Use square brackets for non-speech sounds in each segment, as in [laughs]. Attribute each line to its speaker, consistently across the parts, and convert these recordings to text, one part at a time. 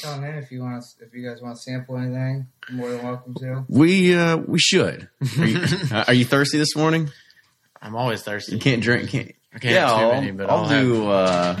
Speaker 1: Tell in if you want, if you guys want to sample anything, you're more than welcome to.
Speaker 2: We uh we should. Are you, [laughs] uh, are you thirsty this morning?
Speaker 3: I'm always thirsty.
Speaker 2: You can't drink. Can't.
Speaker 3: I can't
Speaker 2: yeah,
Speaker 3: have too
Speaker 2: I'll,
Speaker 3: many, but
Speaker 2: I'll,
Speaker 3: I'll have-
Speaker 2: do. Uh,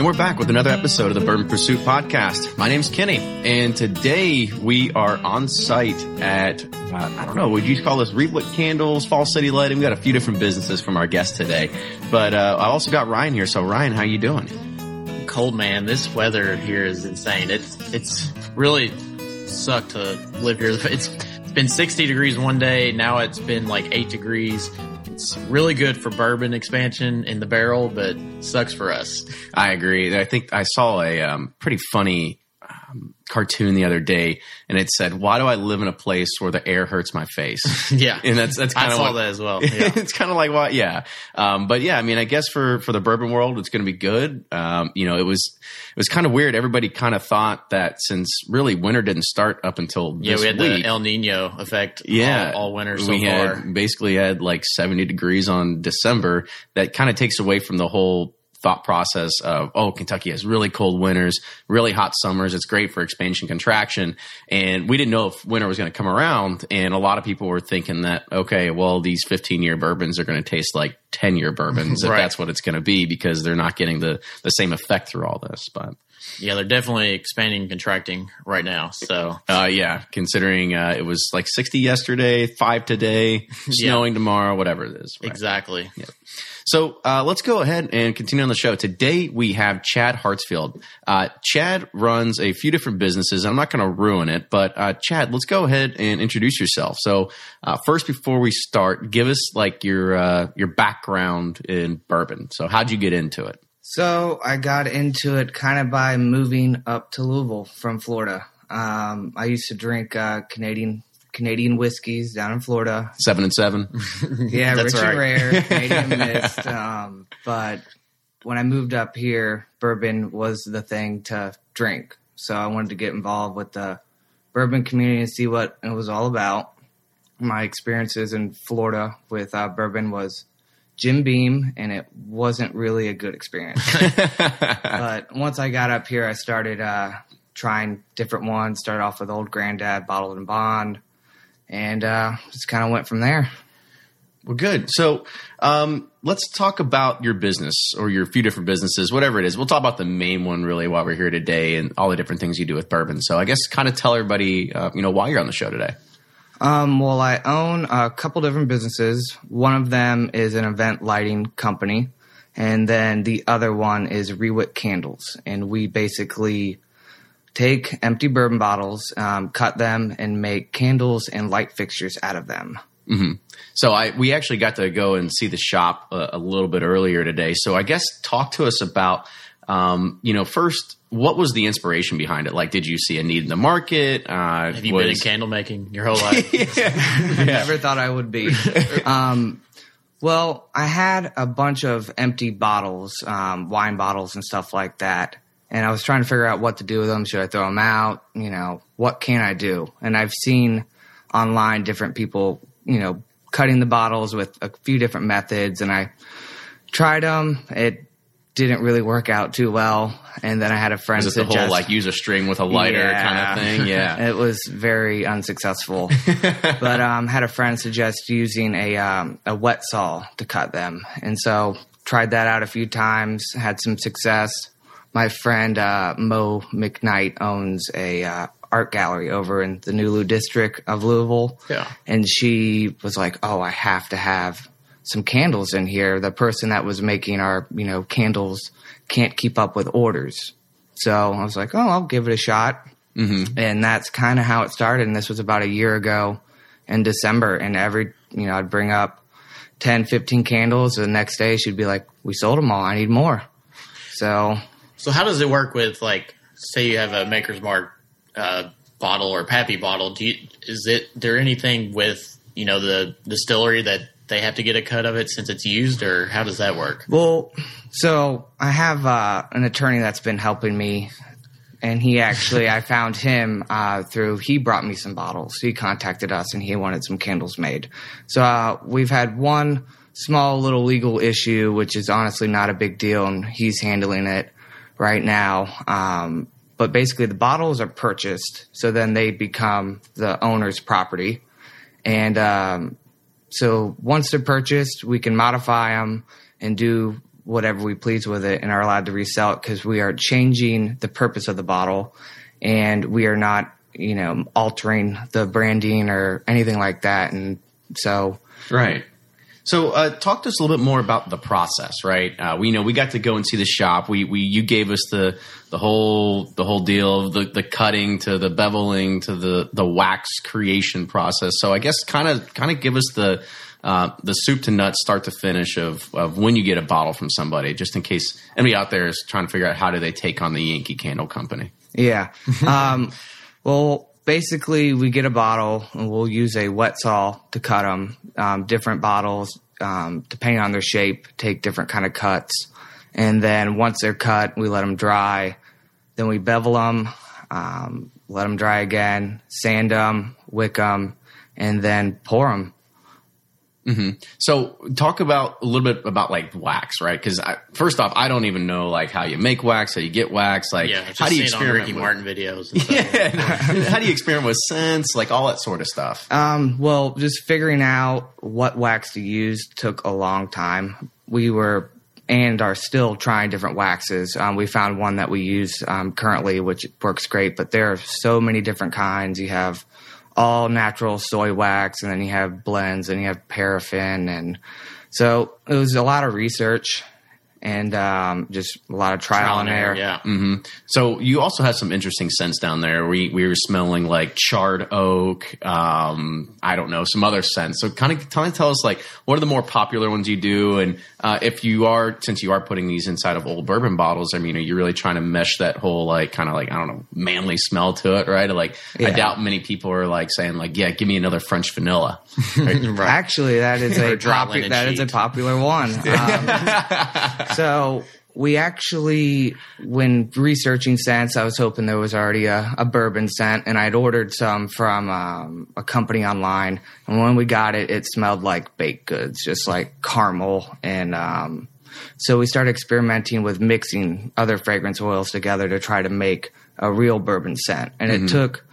Speaker 2: And we're back with another episode of the Bourbon Pursuit podcast. My name's Kenny, and today we are on site at, uh, I don't know, would you call this Rewick Candles, Fall City Lighting? We got a few different businesses from our guest today. But uh, I also got Ryan here. So, Ryan, how you doing?
Speaker 3: cold, man. This weather here is insane. It's it's really sucked to live here. It's it's been 60 degrees one day. Now it's been like eight degrees. It's really good for bourbon expansion in the barrel, but sucks for us.
Speaker 2: I agree. I think I saw a um, pretty funny cartoon the other day, and it said, "Why do I live in a place where the air hurts my face?" [laughs]
Speaker 3: Yeah,
Speaker 2: and that's that's kind of what,
Speaker 3: that as well. [laughs] Yeah.
Speaker 2: it's kind of like what, yeah. Um, but yeah, I mean, I guess for for the bourbon world, it's going to be good. Um, you know, it was it was kind of weird. Everybody kind of thought that since really winter didn't start up until
Speaker 3: yeah, we had
Speaker 2: week,
Speaker 3: the El Nino effect.
Speaker 2: yeah,
Speaker 3: all, all winter so
Speaker 2: we
Speaker 3: far.
Speaker 2: had basically had like 70 degrees on December. That kind of takes away from the whole thought process of oh Kentucky has really cold winters, really hot summers. It's great for expansion contraction, and we didn't know if winter was going to come around. And a lot of people were thinking that okay, well these 15 year bourbons are going to taste like 10 year bourbons if that's what it's going to be because they're not getting the the same effect through all this. But
Speaker 3: Yeah, they're definitely expanding, and contracting right now. So
Speaker 2: uh, yeah, considering uh, it was like 60 yesterday, five today, [laughs] snowing tomorrow, whatever it is. right?
Speaker 3: exactly.
Speaker 2: So uh, let's go ahead and continue on the show. Today we have Chad Hartsfield. Uh, Chad runs a few different businesses. I'm not going to ruin it, but uh, Chad, let's go ahead and introduce yourself. So uh, first, before we start, give us like your uh, your background in bourbon. So how'd you get into it?
Speaker 1: So I got into it kind of by moving up to Louisville from Florida. Um, I used to drink uh, Canadian Canadian whiskeys down in Florida.
Speaker 2: Seven and seven. [laughs]
Speaker 1: Yeah,
Speaker 3: That's
Speaker 1: rich and
Speaker 3: right.
Speaker 1: rare, [laughs] Canadian mist. Um, but when I moved up here, bourbon was the thing to drink. So I wanted to get involved with the bourbon community and see what it was all about. My experiences in Florida with uh, bourbon was Jim Beam, and it wasn't really a good experience. [laughs] but once I got up here, I started uh, trying different ones. Started off with Old Granddad, Bottled and Bond, and uh, just kind of went from there.
Speaker 2: Well, good. So um, let's talk about your business or your few different businesses, whatever it is. We'll talk about the main one really while we're here today and all the different things you do with bourbon. So I guess kind of tell everybody, uh, you know, why you're on the show today.
Speaker 1: Um, well, I own a couple different businesses. One of them is an event lighting company, and then the other one is Rewick Candles. And we basically take empty bourbon bottles, um, cut them, and make candles and light fixtures out of them.
Speaker 2: So I we actually got to go and see the shop a, a little bit earlier today. So I guess talk to us about um, you know first what was the inspiration behind it? Like, did you see a need in the market? Uh,
Speaker 3: Have you
Speaker 2: was,
Speaker 3: been in candle making your whole life? [laughs]
Speaker 1: Never thought I would be. [laughs] um, well, I had a bunch of empty bottles, um, wine bottles and stuff like that. And I was trying to figure out what to do with them. Should I throw them out? You know, what can I do? And I've seen online different people, you know, cutting the bottles with a few different methods. And I tried them. It didn't really work out too well. And then I had a friend
Speaker 2: Is it the
Speaker 1: suggest,
Speaker 2: whole like use a string with a lighter
Speaker 1: Yeah.
Speaker 2: kind of thing? Yeah. [laughs]
Speaker 1: it was very unsuccessful. [laughs] but um, had a friend suggest using a um, a wet saw to cut them, and so tried that out a few times. Had some success. My friend uh, Mo McKnight owns a uh, art gallery over in the Nulu district of Louisville.
Speaker 3: Yeah.
Speaker 1: and she was like, "Oh, I have to have." Some candles in here. The person that was making our, you know, candles can't keep up with orders. So I was like, oh, I'll give it a shot. Mm-hmm. And that's kind of how it started. And this was about a year ago in December. And every, you know, I'd bring up 10, 15 candles. The next day she'd be like, we sold them all. I need more. So
Speaker 3: So how does it work with like, say you have a Maker's Mark uh, bottle or Pappy bottle? Do you, is it there anything with you know the distillery that they have to get a cut of it since it's used, or how does that work?
Speaker 1: Well, so I have uh, an attorney that's been helping me, and he actually I found him uh, through he brought me some bottles. He contacted us, and he wanted some candles made. So uh, we've had one small little legal issue, which is honestly not a big deal, and he's handling it right now. Um, but basically, the bottles are purchased, so then they become the owner's property, and um, so once they're purchased, we can modify them and do whatever we please with it and are allowed to resell it because we are changing the purpose of the bottle and we are not, you know, altering the branding or anything like that. And so,
Speaker 2: Right. So, uh, talk to us a little bit more about the process, right? Uh, we know we got to go and see the shop. We, we, you gave us the, the whole, the whole deal of the, the cutting to the beveling to the, the wax creation process. So, I guess kind of, kind of give us the, uh, the soup to nuts, start to finish of, of when you get a bottle from somebody, just in case anybody out there is trying to figure out how do they take on the Yankee Candle Company.
Speaker 1: yeah. [laughs] um, well, basically, we get a bottle and we'll use a wet saw to cut them. Um, different bottles, um, depending on their shape, take different kind of cuts. And then once they're cut, we let them dry. Then we bevel them, um, let them dry again, sand them, wick them, and then pour them.
Speaker 2: So talk about a little bit about like wax, right? Because first off, I don't even know like how you make wax, how you get wax, like
Speaker 3: Yeah, just
Speaker 2: how do you
Speaker 3: seen on
Speaker 2: experiment
Speaker 3: Ricky
Speaker 2: with,
Speaker 3: Martin videos. And stuff. [laughs]
Speaker 2: Yeah, how do you experiment with scents, like all that sort of stuff?
Speaker 1: Um, well, just figuring out what wax to use took a long time. We were and are still trying different waxes. Um, we found one that we use um, currently, which works great, but there are so many different kinds. You have all natural soy wax, and then you have blends, and you have paraffin, and so it was a lot of research and um, just a lot of trial,
Speaker 3: Trial
Speaker 1: and error.
Speaker 3: yeah.
Speaker 2: So you also had some interesting scents down there. We we were smelling like charred oak. Um, I don't know some other scents. So kind of kind of tell us like what are the more popular ones you do, and uh, if you are since you are putting these inside of old bourbon bottles, I mean, are you really trying to mesh that whole like kind of like I don't know manly smell to it, right? Like I doubt many people are like saying like yeah, give me another French vanilla. [laughs]
Speaker 1: Actually, that is a popu- that is a popular one. [laughs] Um, so we actually, when researching scents, I was hoping there was already a, a bourbon scent, and I'd ordered some from um, a company online. And when we got it, it smelled like baked goods, just like caramel. And um, so we started experimenting with mixing other fragrance oils together to try to make a real bourbon scent. And it took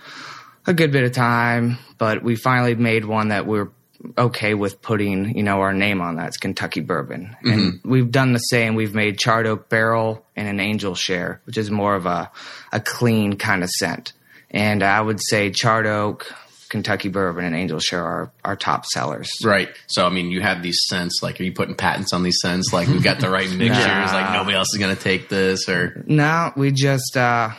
Speaker 1: a good bit of time, but we finally made one that we're okay with putting, you know, our name on. That's Kentucky bourbon. And we've done the same. We've made charred oak barrel and an angel share, which is more of a, a clean kind of scent. And I would say charred oak Kentucky Bourbon and Angel Share are our top sellers.
Speaker 2: Right. So, I mean, you have these scents. Like, are you putting patents on these scents? Like, we've got the right [laughs] mixtures. Like, nobody else is going to take this, or
Speaker 1: No, we just uh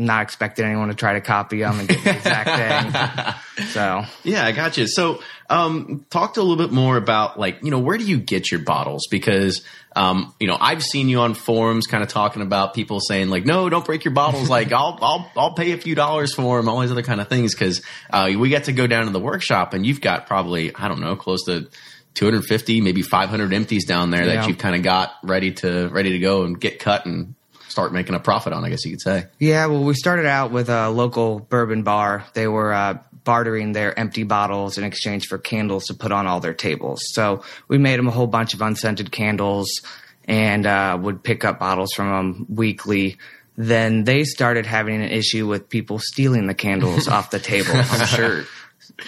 Speaker 1: not expecting anyone to try to copy them and get the exact [laughs] thing. So
Speaker 2: Yeah, I got you. So, um, talk to a little bit more about like, you know, where do you get your bottles? Because, um, you know, I've seen you on forums kind of talking about people saying like, no, don't break your bottles. [laughs] like, I'll, I'll, I'll pay a few dollars for them, all these other kind of things. Cause, uh, we get to go down to the workshop and you've got probably, I don't know, close to 250, maybe 500 empties down there
Speaker 1: Yeah.
Speaker 2: that you've kind of got ready to, ready to go and get cut and start making a profit on, I guess you could say.
Speaker 1: yeah, well, we started out with a local bourbon bar. They were uh, bartering their empty bottles in exchange for candles to put on all their tables. So we made them a whole bunch of unscented candles and uh, would pick up bottles from them weekly. Then they started having an issue with people stealing the candles [laughs] off the table.
Speaker 2: I'm sure.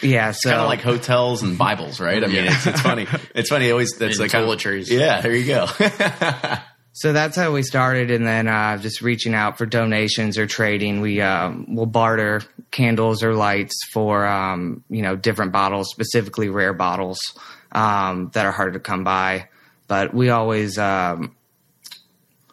Speaker 1: Yeah, so
Speaker 2: kind of like hotels and Bibles, right? I mean, it's, it's funny. It's funny. Always that's
Speaker 3: And
Speaker 2: like kind of-
Speaker 3: toiletries.
Speaker 2: Yeah, there you go. [laughs] [laughs]
Speaker 1: So that's how we started, and then uh, just reaching out for donations or trading. We um, will barter candles or lights for um, you know different bottles, specifically rare bottles um, that are hard to come by. But we always um,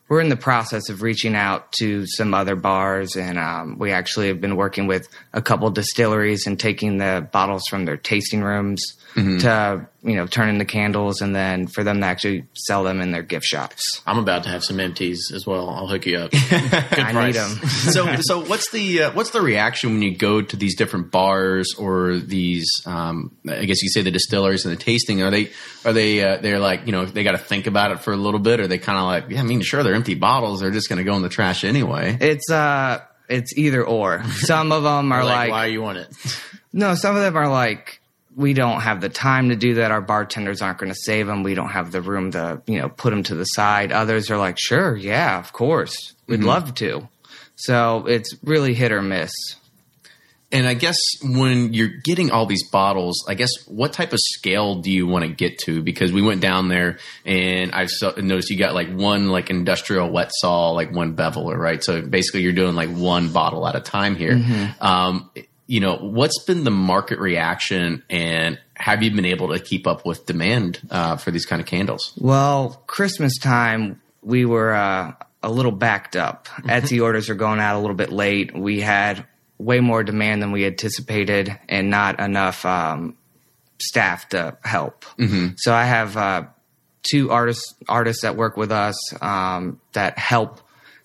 Speaker 1: we're in the process of reaching out to some other bars, and um, we actually have been working with a couple distilleries and taking the bottles from their tasting rooms to you know turn into candles, and then for them to actually sell them in their gift shops.
Speaker 3: I'm about to have some empties as well. I'll hook you up. [laughs] Good
Speaker 1: I
Speaker 3: price.
Speaker 1: need them. [laughs]
Speaker 2: so, [laughs] so what's the uh, what's the reaction when you go to these different bars or these? Um, I guess you say the distilleries and the tasting. Are they are they uh, they're like you know they got to think about it for a little bit? Or are they kind of like yeah? I mean, sure, they're empty bottles. They're just going to go in the trash anyway.
Speaker 1: It's uh, it's either or. Some of them are
Speaker 3: like,
Speaker 1: like,
Speaker 3: why you want it?
Speaker 1: no. Some of them are like, we don't have the time to do that. Our bartenders aren't going to save them. We don't have the room to, you know, put them to the side. Others are like, sure, yeah, of course, we'd love to. So it's really hit or miss.
Speaker 2: And I guess when you're getting all these bottles, I guess what type of scale do you want to get to? Because we went down there and I saw, noticed you got like one like industrial wet saw, like one beveler, right? So basically you're doing like one bottle at a time here. Um, you know, what's been the market reaction and have you been able to keep up with demand uh, for these kind of candles?
Speaker 1: Well, Christmas time, we were uh, a little backed up. Etsy orders are going out a little bit late. We had way more demand than we anticipated and not enough um, staff to help. So I have uh, two artists artists that work with us um, that help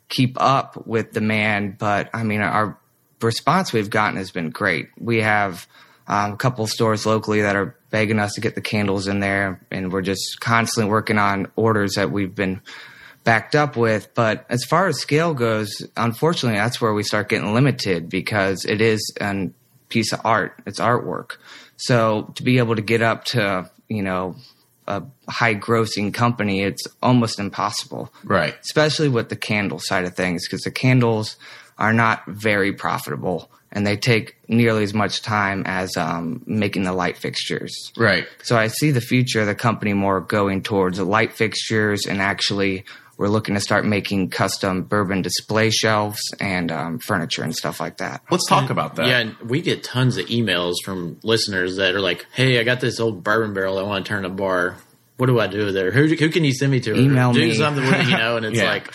Speaker 1: keep up with demand. But I mean, our response we've gotten has been great. We have um, a couple stores locally that are begging us to get the candles in there, and we're just constantly working on orders that we've been backed up with. But as far as scale goes, unfortunately, that's where we start getting limited because it is a piece of art. It's artwork. So to be able to get up to, you know, a high grossing company, it's almost impossible
Speaker 2: Right.
Speaker 1: especially with the candle side of things, because the candles are not very profitable and they take nearly as much time as um, making the light fixtures.
Speaker 2: Right.
Speaker 1: So I see the future of the company more going towards the light fixtures and actually we're looking to start making custom bourbon display shelves and um, furniture and stuff like that.
Speaker 2: Let's talk about that.
Speaker 3: Yeah, we get tons of emails from listeners that are like, "Hey, I got this old bourbon barrel I want to turn a bar. What do I do there? Who who can you send me to?
Speaker 1: Email
Speaker 3: do
Speaker 1: me."
Speaker 3: something with you know." And [laughs] it's
Speaker 2: Yeah.
Speaker 3: like,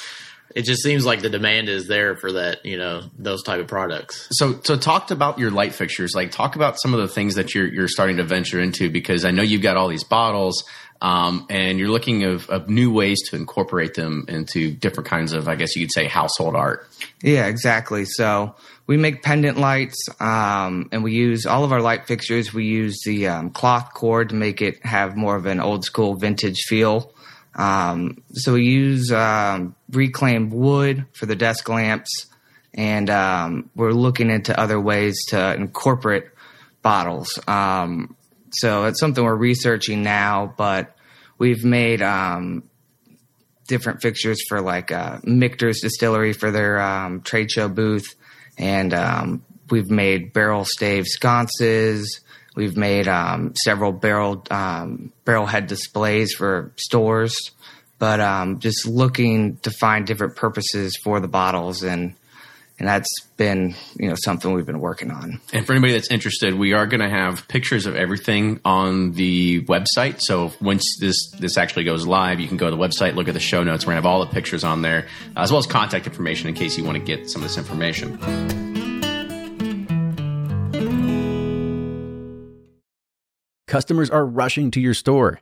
Speaker 3: it just seems like the demand is there for that, you know, those type of products.
Speaker 2: So, so talked about your light fixtures. Like, talk about some of the things that you're you're starting to venture into because I know you've got all these bottles, um, and you're looking of, of new ways to incorporate them into different kinds of, I guess you could say, household art.
Speaker 1: Yeah, exactly. So we make pendant lights, um, and we use all of our light fixtures. We use the um, cloth cord to make it have more of an old school vintage feel. Um, so we use um, reclaimed wood for the desk lamps, and um, we're looking into other ways to incorporate bottles. Um, so it's something we're researching now, but we've made um, different fixtures for like uh, Michter's Distillery for their um, trade show booth, and um, we've made barrel stave sconces. We've made um, several barrel barrel head displays for stores, but um, just looking to find different purposes for the bottles and and that's been you know something we've been working on.
Speaker 2: And for anybody that's interested, we are going to have pictures of everything on the website. So once this this actually goes live, you can go to the website, look at the show notes. We're going to have all the pictures on there, as well as contact information in case you want to get some of this information.
Speaker 4: Customers are rushing to your store.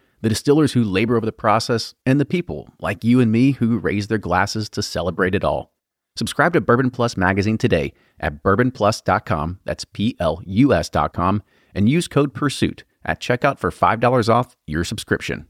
Speaker 4: the distillers who labor over the process, and the people like you and me who raise their glasses to celebrate it all. Subscribe to Bourbon Plus magazine today at bourbonplus.com, that's P L U S.com, and use code PURSUIT at checkout for $5 off your subscription.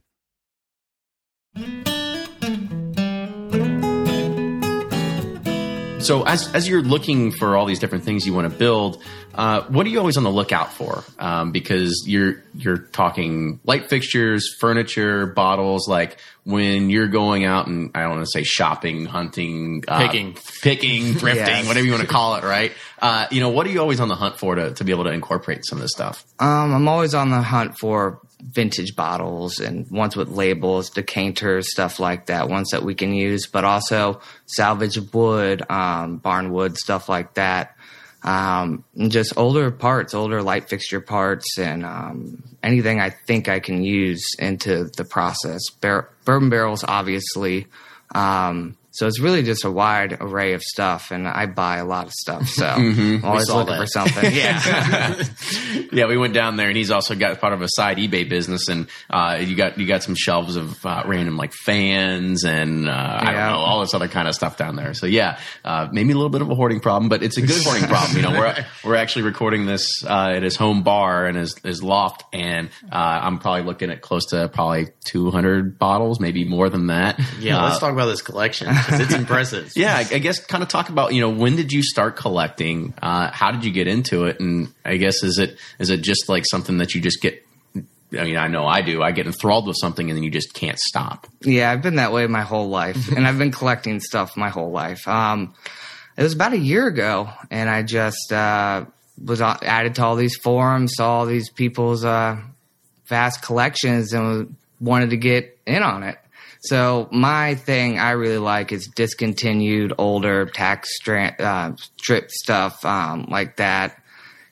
Speaker 2: So as as you're looking for all these different things you want to build, uh, what are you always on the lookout for? Um, because you're you're talking light fixtures, furniture, bottles. Like when you're going out and I don't want to say shopping, hunting, uh,
Speaker 3: Picking.
Speaker 2: picking, [laughs] thrifting,
Speaker 1: Yes.
Speaker 2: whatever you want to call it, right? Uh, you know, what are you always on the hunt for to to be able to incorporate some of this stuff?
Speaker 1: Um, I'm always on the hunt for vintage bottles and ones with labels, decanters, stuff like that, ones that we can use, but also salvage wood, um, barn wood, stuff like that. Um, just older parts, older light fixture parts, and um, anything I think I can use into the process. Bar- bourbon barrels, obviously. Um, so it's really just a wide array of stuff, and I buy a lot of stuff. So [laughs] I'm always
Speaker 3: saw
Speaker 1: looking
Speaker 3: that.
Speaker 1: for something. [laughs] Yeah. [laughs]
Speaker 2: yeah, we went down there, and he's also got part of a side eBay business, and uh, you got you got some shelves of uh, random like fans and uh, I don't know all this other kind of stuff down there. So yeah, uh, maybe a little bit of a hoarding problem, but it's a good hoarding problem. You know, we're we're actually recording this uh, at his home bar and his his loft, and uh, I'm probably looking at close to probably 200 bottles, maybe more than that.
Speaker 3: Yeah,
Speaker 2: Uh,
Speaker 3: let's talk about this collection 'cause it's [laughs] impressive.
Speaker 2: yeah, I, I guess kind of talk about you know when did you start collecting? Uh, how did you get into it? And I guess is it is it just like something that you just get? I mean, I know I do. I get enthralled with something and then you just can't stop.
Speaker 1: Yeah, I've been that way my whole life, and I've been collecting stuff my whole life. Um, it was about a year ago, and I just uh, was added to all these forums, saw all these people's uh, vast collections, and wanted to get in on it. So my thing I really like is discontinued, older tax stra- uh, strip stuff um, like that.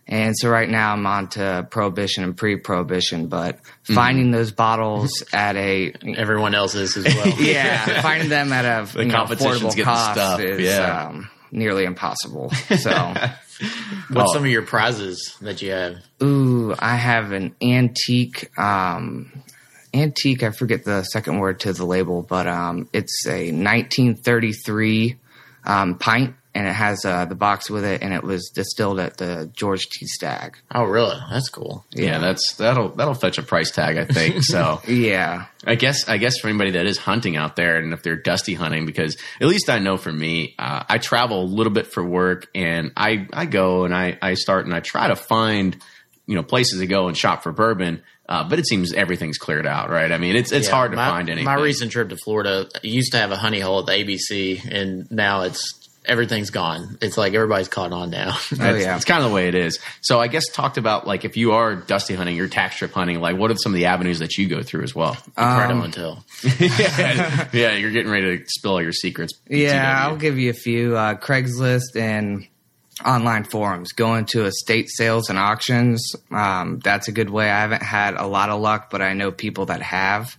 Speaker 1: And so right now I'm on to prohibition and pre-prohibition, but finding those bottles [laughs] at a
Speaker 3: Everyone else is as well. [laughs]
Speaker 1: yeah, finding them at a
Speaker 2: The
Speaker 1: you know, affordable cost
Speaker 2: stuff,
Speaker 1: is
Speaker 2: yeah.
Speaker 1: um, nearly impossible. [laughs] So,
Speaker 3: What's
Speaker 2: Oh.
Speaker 3: some of your prizes that you have?
Speaker 1: ooh, I have an antique, um, antique. I forget the second word to the label, but um, it's a 1933 um, pint, and it has uh, the box with it, and it was distilled at the George T. Stagg.
Speaker 3: Oh, really? That's cool.
Speaker 2: Yeah, that's that'll that'll fetch a price tag, I think. [laughs] So
Speaker 1: Yeah,
Speaker 2: I guess I guess for anybody that is hunting out there, and if they're dusty hunting, because at least I know for me, uh, I travel a little bit for work, and I I go and I I start and I try to find you know places to go and shop for bourbon, uh, but it seems everything's cleared out, right? I mean, it's it's
Speaker 3: Yeah,
Speaker 2: hard to
Speaker 3: my,
Speaker 2: find anything.
Speaker 3: My recent trip to Florida used to have a honey hole at the ABC, and now it's everything's gone. It's like everybody's caught on now.
Speaker 1: Oh
Speaker 2: That's, [laughs]
Speaker 1: yeah.
Speaker 2: It's kind of the way it is. So I guess talked about like if you are dusty hunting, you're tax strip hunting, like what are some of the avenues that you go through as well?
Speaker 3: Right
Speaker 1: Um,
Speaker 3: until
Speaker 2: yeah, [laughs] yeah, you're getting ready to spill all your secrets.
Speaker 1: Yeah,
Speaker 2: PTW.
Speaker 1: I'll give you a few. Uh, Craigslist and online forums. Going to estate sales and auctions. Um, that's a good way. I haven't had a lot of luck, but I know people that have.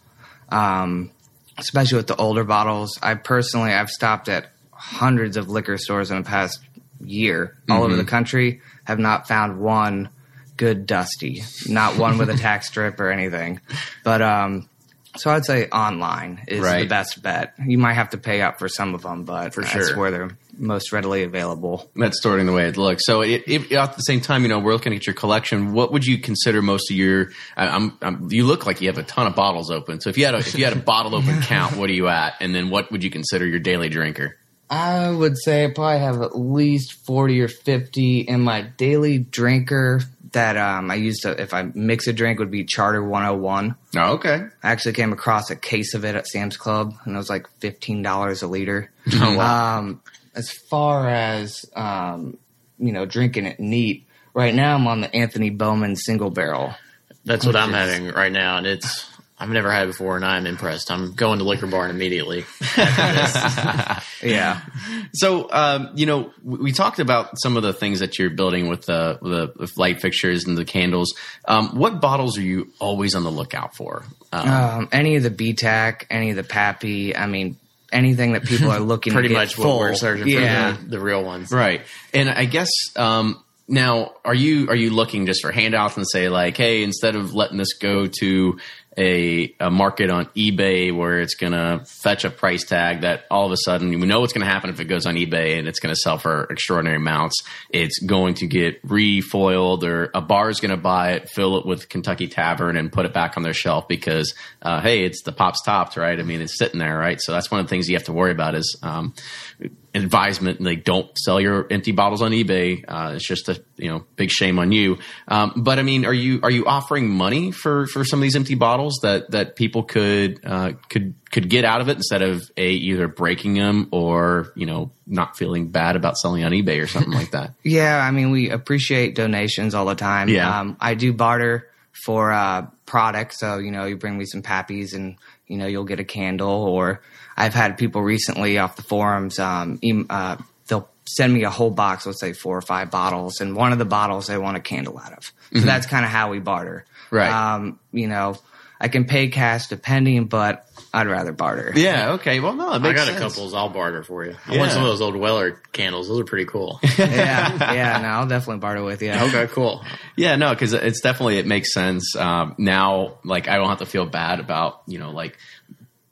Speaker 1: Um, especially with the older bottles. I personally, I've stopped at hundreds of liquor stores in the past year all over the country. Have not found one good dusty. Not one with a tax strip or anything. But um, so I'd say online is the best bet. You might have to pay up for some of them, but
Speaker 3: For
Speaker 1: that's
Speaker 3: sure.
Speaker 1: where they're most readily available.
Speaker 2: That's sort of the way it looks. So, it, it, at the same time, you know, we're looking at your collection. What would you consider most of your? I- I'm, I'm, you look like you have a ton of bottles open. So, if you had a if you had a [laughs] bottle open count, what are you at? And then, what would you consider your daily drinker?
Speaker 1: I would say I probably have at least 40 or 50 in my daily drinker that um, I used to, if I mix a drink, would be Charter 101.
Speaker 2: Oh, okay.
Speaker 1: I actually came across a case of it at Sam's Club, and it was like $15 a liter. [laughs]
Speaker 2: Oh,
Speaker 1: Um, as far as, um, you know, drinking it neat, right now I'm on the A. Smith Bowman single barrel.
Speaker 3: that's what I'm
Speaker 1: is-
Speaker 3: having right now, and it's I've never had it before, and I'm impressed. I'm going to liquor barn immediately. [laughs]
Speaker 1: Yeah.
Speaker 2: So, um, you know, we, we talked about some of the things that you're building with the, the, with light fixtures and the candles. Um, what bottles are you always on the lookout for? Um,
Speaker 1: Um, any of the BTAC, any of the Pappy, I mean, anything that people are [laughs] looking
Speaker 3: Pretty
Speaker 1: to get
Speaker 3: much
Speaker 1: full.
Speaker 3: what we're searching
Speaker 1: yeah.
Speaker 3: for the, the real ones.
Speaker 2: Right. And I guess um, now are you are you looking just for handouts and say like, hey, instead of letting this go to a, a market on eBay where it's going to fetch a price tag that all of a sudden we know what's going to happen if it goes on eBay and it's going to sell for extraordinary amounts. It's going to get refoiled or a bar is going to buy it, fill it with Kentucky Tavern and put it back on their shelf because, uh, hey, it's the pops topped, right? I mean, it's sitting there, right? So that's one of the things you have to worry about is, um, advisement like don't sell your empty bottles on ebay uh, it's just a you know big shame on you um, but i mean are you are you offering money for for some of these empty bottles that that people could uh, could could get out of it instead of a either breaking them or you know not feeling bad about selling on ebay or something like that [laughs]
Speaker 1: Yeah, I mean, we appreciate donations all the time.
Speaker 2: Yeah.
Speaker 1: Um, I do barter for uh, products. So, you know, you bring me some pappies and, you know, you'll get a candle. Or I've had people recently off the forums, um, uh, they'll send me a whole box, let's say four or five bottles, and one of the bottles they want a candle out of. So that's kind of how we barter.
Speaker 2: Mm-hmm. Right.
Speaker 1: Um, you know, I can pay cash depending, but I'd rather barter.
Speaker 2: yeah okay well no it makes I
Speaker 3: got
Speaker 2: sense.
Speaker 3: a couple. I'll barter for you. I
Speaker 2: Yeah.
Speaker 3: want some of those old Weller candles. Those are pretty cool. [laughs]
Speaker 1: yeah. Yeah. No, I'll definitely barter with you.
Speaker 3: okay, cool.
Speaker 2: Yeah, no, because it's definitely it makes sense um, now. Like I don't have to feel bad about you know like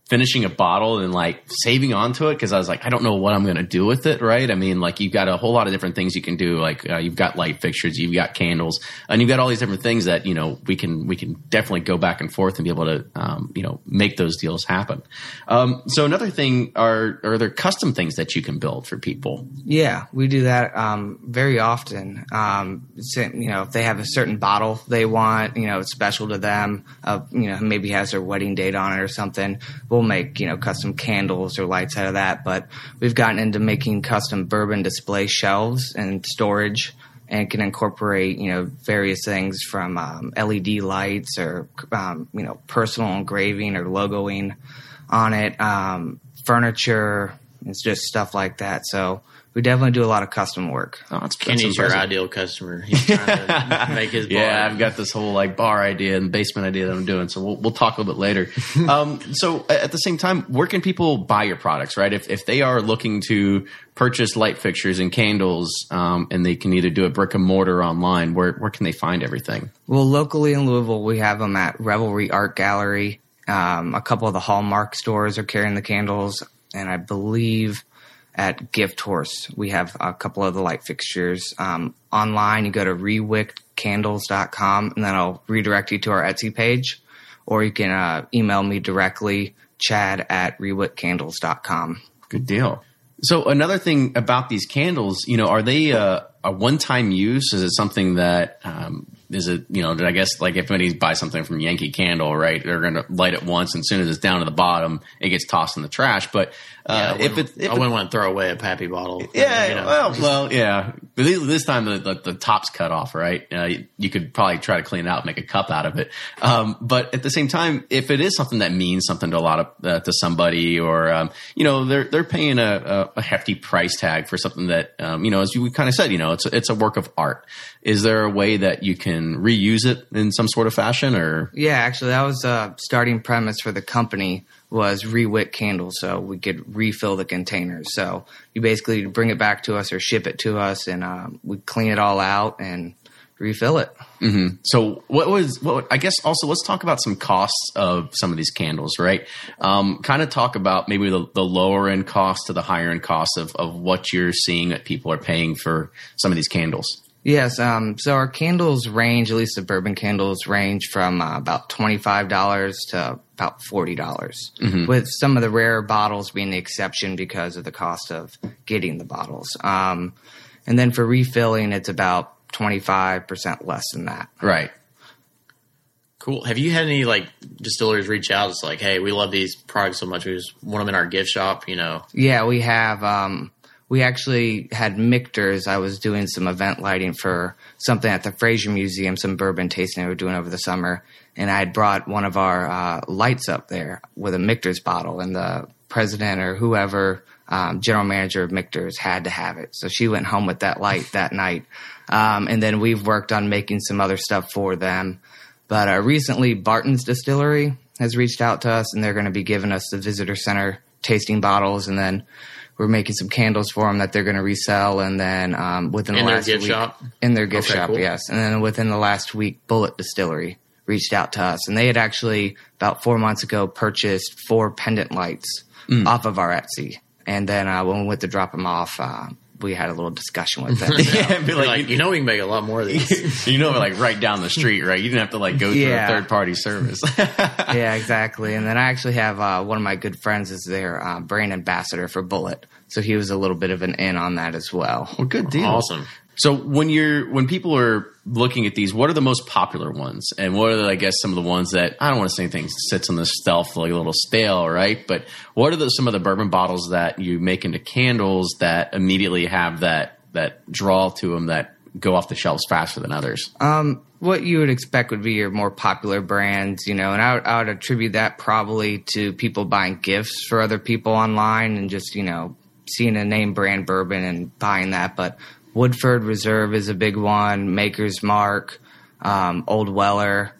Speaker 2: finishing a bottle and like saving onto it because I was like I don't know what I'm going to do with it. Right? I mean, like you've got a whole lot of different things you can do. Like uh, you've got light fixtures, you've got candles, and you've got all these different things that you know we can we can definitely go back and forth and be able to um, you know make those deals happen. Um, so another thing are are there custom things that you can build for people?
Speaker 1: Yeah, we do that um, very often. Um, you know, if they have a certain bottle they want, you know, it's special to them, uh, you know, maybe has their wedding date on it or something, we'll make, you know, custom candles or lights out of that. But we've gotten into making custom bourbon display shelves and storage and can incorporate, you know, various things from um, LED lights or, um, you know, personal engraving or logoing on it, um, furniture, it's just stuff like that. So we definitely do a lot of custom work.
Speaker 2: Oh, that's, that's
Speaker 3: Kenny's your ideal customer. He's trying to [laughs] make his bar.
Speaker 2: Yeah, I've got this whole like bar idea and basement idea that I'm doing. So we'll, we'll talk a little bit later. [laughs] um, so at the same time, where can people buy your products, right? If, if they are looking to purchase light fixtures and candles, um, and they can either do a brick and mortar online, where, where can they find everything?
Speaker 1: Well, locally in Louisville, we have them at Revelry Art Gallery. Um, a couple of the Hallmark stores are carrying the candles, and I believe at Gift Horse we have a couple of the light fixtures. Um, online, you go to rewickcandles.com, and then I'll redirect you to our Etsy page, or you can uh, email me directly, chad at rewickcandles.com.
Speaker 2: Good deal. So another thing about these candles, you know, are they uh, a one-time use? Is it something that um, is it you know? I guess like if anybody buys something from Yankee Candle, right? They're going to light it once, and as soon as it's down to the bottom, it gets tossed in the trash. But
Speaker 3: Yeah,
Speaker 2: uh, if it, if
Speaker 3: I wouldn't want to throw away a Pappy bottle.
Speaker 2: yeah,
Speaker 3: You know.
Speaker 2: well, well, yeah. But this, this time the, the the top's cut off, right? Uh, you, you could probably try to clean it out, and make a cup out of it. Um, but at the same time, if it is something that means something to a lot of uh, to somebody, or um, you know, they're they're paying a, a, hefty price tag for something that um, you know, as you kind of said, you know, it's a, it's a work of art. Is there a way that you can reuse it in some sort of fashion, or
Speaker 1: Yeah, actually, that was a starting premise for the company was rewick candles, so we could refill the containers. So you basically bring it back to us or ship it to us, and um, we clean it all out and refill it.
Speaker 2: So what was what I guess also let's talk about some costs of some of these candles, right? Um, kind of talk about maybe the, the lower end cost to the higher end cost of, of what you're seeing that people are paying for some of these candles.
Speaker 1: Yes, um, so our candles range, at least the bourbon candles range from uh, about $25 to about $40, with some of the rare bottles being the exception because of the cost of getting the bottles. Um, and then for refilling, it's about 25% less than that.
Speaker 2: Right.
Speaker 3: Cool. Have you had any like distilleries reach out? It's like, hey, we love these products so much. We just want them in our gift shop. You know,
Speaker 1: Yeah, we have. Um, we actually had Michter's. I was doing some event lighting for something at the Frazier Museum, some bourbon tasting we were doing over the summer, and I had brought one of our uh, lights up there with a Michter's bottle, and the president or whoever, um, general manager of Michter's, had to have it. So she went home with that light that night, um, and then we've worked on making some other stuff for them. But uh, recently, Barton's Distillery has reached out to us, and they're going to be giving us the visitor center tasting bottles, and then we're making some candles for them that they're going to resell. And then um, within
Speaker 3: In
Speaker 1: the
Speaker 3: their
Speaker 1: last
Speaker 3: gift
Speaker 1: week,
Speaker 3: shop?
Speaker 1: in their gift
Speaker 3: Okay,
Speaker 1: shop,
Speaker 3: cool.
Speaker 1: yes. And then within the last week, Bulleit Distillery reached out to us, and they had actually about four months ago purchased four pendant lights
Speaker 3: Mm.
Speaker 1: off of our Etsy. And then uh, when we went to drop them off, uh, we had a little discussion with [laughs] them.
Speaker 2: Yeah, be
Speaker 3: You're
Speaker 2: like,
Speaker 3: like, you know, we can make a lot more of these. [laughs]
Speaker 2: you know, like right down the street, right? You didn't have to like go through
Speaker 1: Yeah.
Speaker 2: a third party service. [laughs]
Speaker 1: yeah, exactly. And then I actually have uh, one of my good friends is their uh, brand ambassador for Bulleit, so he was a little bit of an in on that as well.
Speaker 2: well, good deal.
Speaker 3: awesome.
Speaker 2: So when you're when people are looking at these, what are the most popular ones, and what are I guess some of the ones that I don't want to say anything sits on the shelf like a little stale, right? But what are the, some of the bourbon bottles that you make into candles that immediately have that that draw to them that go off the shelves faster than others?
Speaker 1: Um, what you would expect would be your more popular brands, you know, and I would, I would attribute that probably to people buying gifts for other people online and just you know seeing a name brand bourbon and buying that. But Woodford Reserve is a big one. Maker's Mark, um, Old Weller.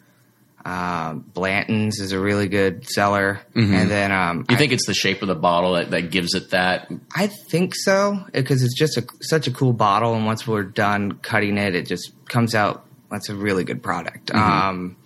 Speaker 1: Um, Blanton's is a really good seller, and then um,
Speaker 2: You think it's the shape of the bottle that, that gives it that?
Speaker 1: I think so because it's just a, such a cool bottle, and once we're done cutting it, it just comes out. That's a really good product.
Speaker 2: Mm-hmm.
Speaker 1: Um,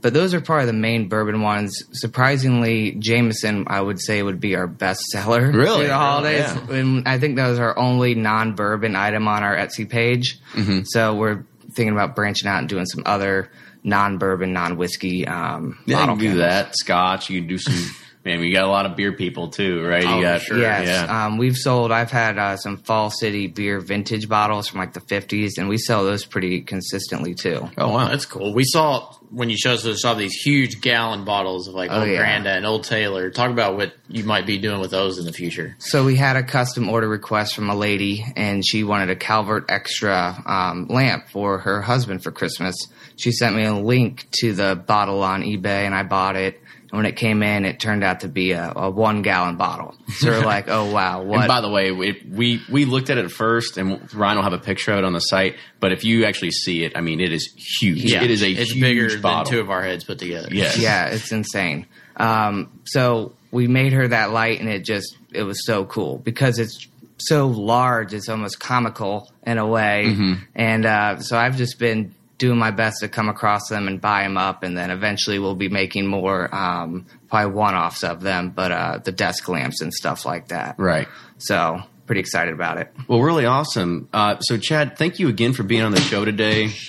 Speaker 1: but those are probably the main bourbon ones. Surprisingly, Jameson, I would say, would be our best seller
Speaker 2: Really?
Speaker 1: the holidays.
Speaker 2: Yeah.
Speaker 1: And I think that was our only non-bourbon item on our Etsy page.
Speaker 2: Mm-hmm.
Speaker 1: So we're thinking about branching out and doing some other non-bourbon, non-whiskey um,
Speaker 2: Yeah, you can do that. Scotch. You can do some. [laughs] Man, we got a lot of beer people too, right?
Speaker 3: Oh,
Speaker 2: you got
Speaker 3: sure.
Speaker 1: Yes,
Speaker 2: Yeah.
Speaker 1: um, we've sold. I've had uh, some Fall City beer vintage bottles from like the '50s, and we sell those pretty consistently too.
Speaker 2: oh wow,
Speaker 3: That's cool. We saw when you showed us, we saw these huge gallon bottles of like
Speaker 1: Oh,
Speaker 3: Old
Speaker 1: yeah.
Speaker 3: Granddad and Old Taylor. Talk about what you might be doing with those in the future.
Speaker 1: So we had a custom order request from a lady, and she wanted a Calvert Extra um, lamp for her husband for Christmas. She sent me a link to the bottle on eBay, and I bought it. And when it came in, it turned out to be a, a one gallon bottle. So we're like, oh wow, [laughs] what?
Speaker 2: And by the way, we, we we looked at it first, and Ryan will have a picture of it on the site. But if you actually see it, I mean, it is huge. it is a
Speaker 3: it's
Speaker 2: huge
Speaker 3: bigger
Speaker 2: bottle.
Speaker 3: than two of our heads put together.
Speaker 2: Yes.
Speaker 1: yeah, it's insane. Um, so we made her that light, and it just it was so cool because it's so large. It's almost comical in a way, and uh, so I've just been doing my best to come across them and buy them up, and then eventually we'll be making more um, probably one offs of them, but uh, the desk lamps and stuff like that.
Speaker 2: right.
Speaker 1: So pretty excited about it.
Speaker 2: Well, really awesome. Uh, so, Chad, thank you again for being on the show today. [laughs]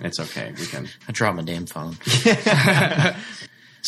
Speaker 2: It's okay. We can.
Speaker 3: I dropped my damn phone. [laughs] [laughs]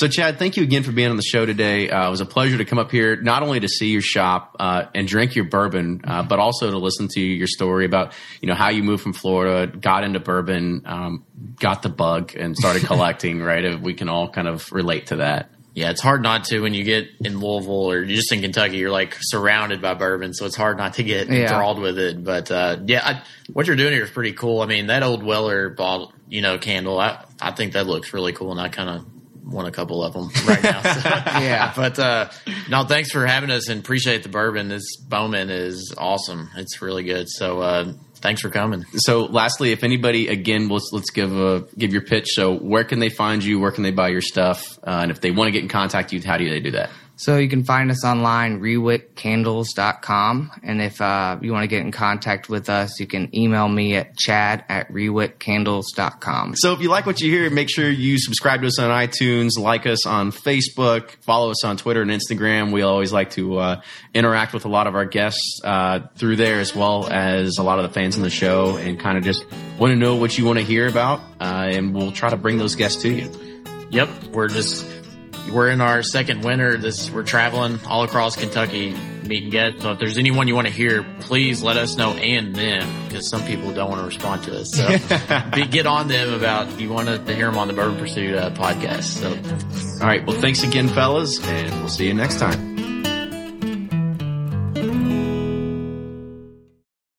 Speaker 2: So, Chad, thank you again for being on the show today. Uh, it was a pleasure to come up here, not only to see your shop uh, and drink your bourbon, uh, but also to listen to your story about you know how you moved from Florida, got into bourbon, um, got the bug, and started collecting. [laughs] right, we can all kind of relate to that.
Speaker 3: Yeah, it's hard not to when you get in Louisville or just in Kentucky. You're like surrounded by bourbon, so it's hard not to get yeah. enthralled with it. But uh, yeah, I, what you're doing here is pretty cool. I mean, that old Weller bottle, you know, candle. I I think that looks really cool, and I kind of want a couple of them [laughs] right now. So, [laughs] yeah, [laughs] but uh, no, thanks for having us and appreciate the bourbon. This Bowman is awesome. It's really good. So uh, thanks for coming.
Speaker 2: So, lastly, if anybody again, let's let's give a give your pitch. So, where can they find you? Where can they buy your stuff? Uh, and if they want to get in contact with you, how do they do that?
Speaker 1: So you can find us online, rewickcandles.com. And if uh, you want to get in contact with us, you can email me at chad at rewickcandles.com.
Speaker 2: So if you like what you hear, make sure you subscribe to us on iTunes, like us on Facebook, follow us on Twitter and Instagram. We always like to uh, interact with a lot of our guests uh, through there as well as a lot of the fans in the show and kind of just want to know what you want to hear about. Uh, and we'll try to bring those guests to you.
Speaker 3: Yep. We're just we're in our second winter. This we're traveling all across Kentucky, meeting guests. So if there's anyone you want to hear, please let us know and them because some people don't want to respond to us. So [laughs] be, get on them about you want to hear them on the Bourbon Pursuit uh, podcast. So,
Speaker 2: all right. Well, thanks again, fellas, and we'll see you next time.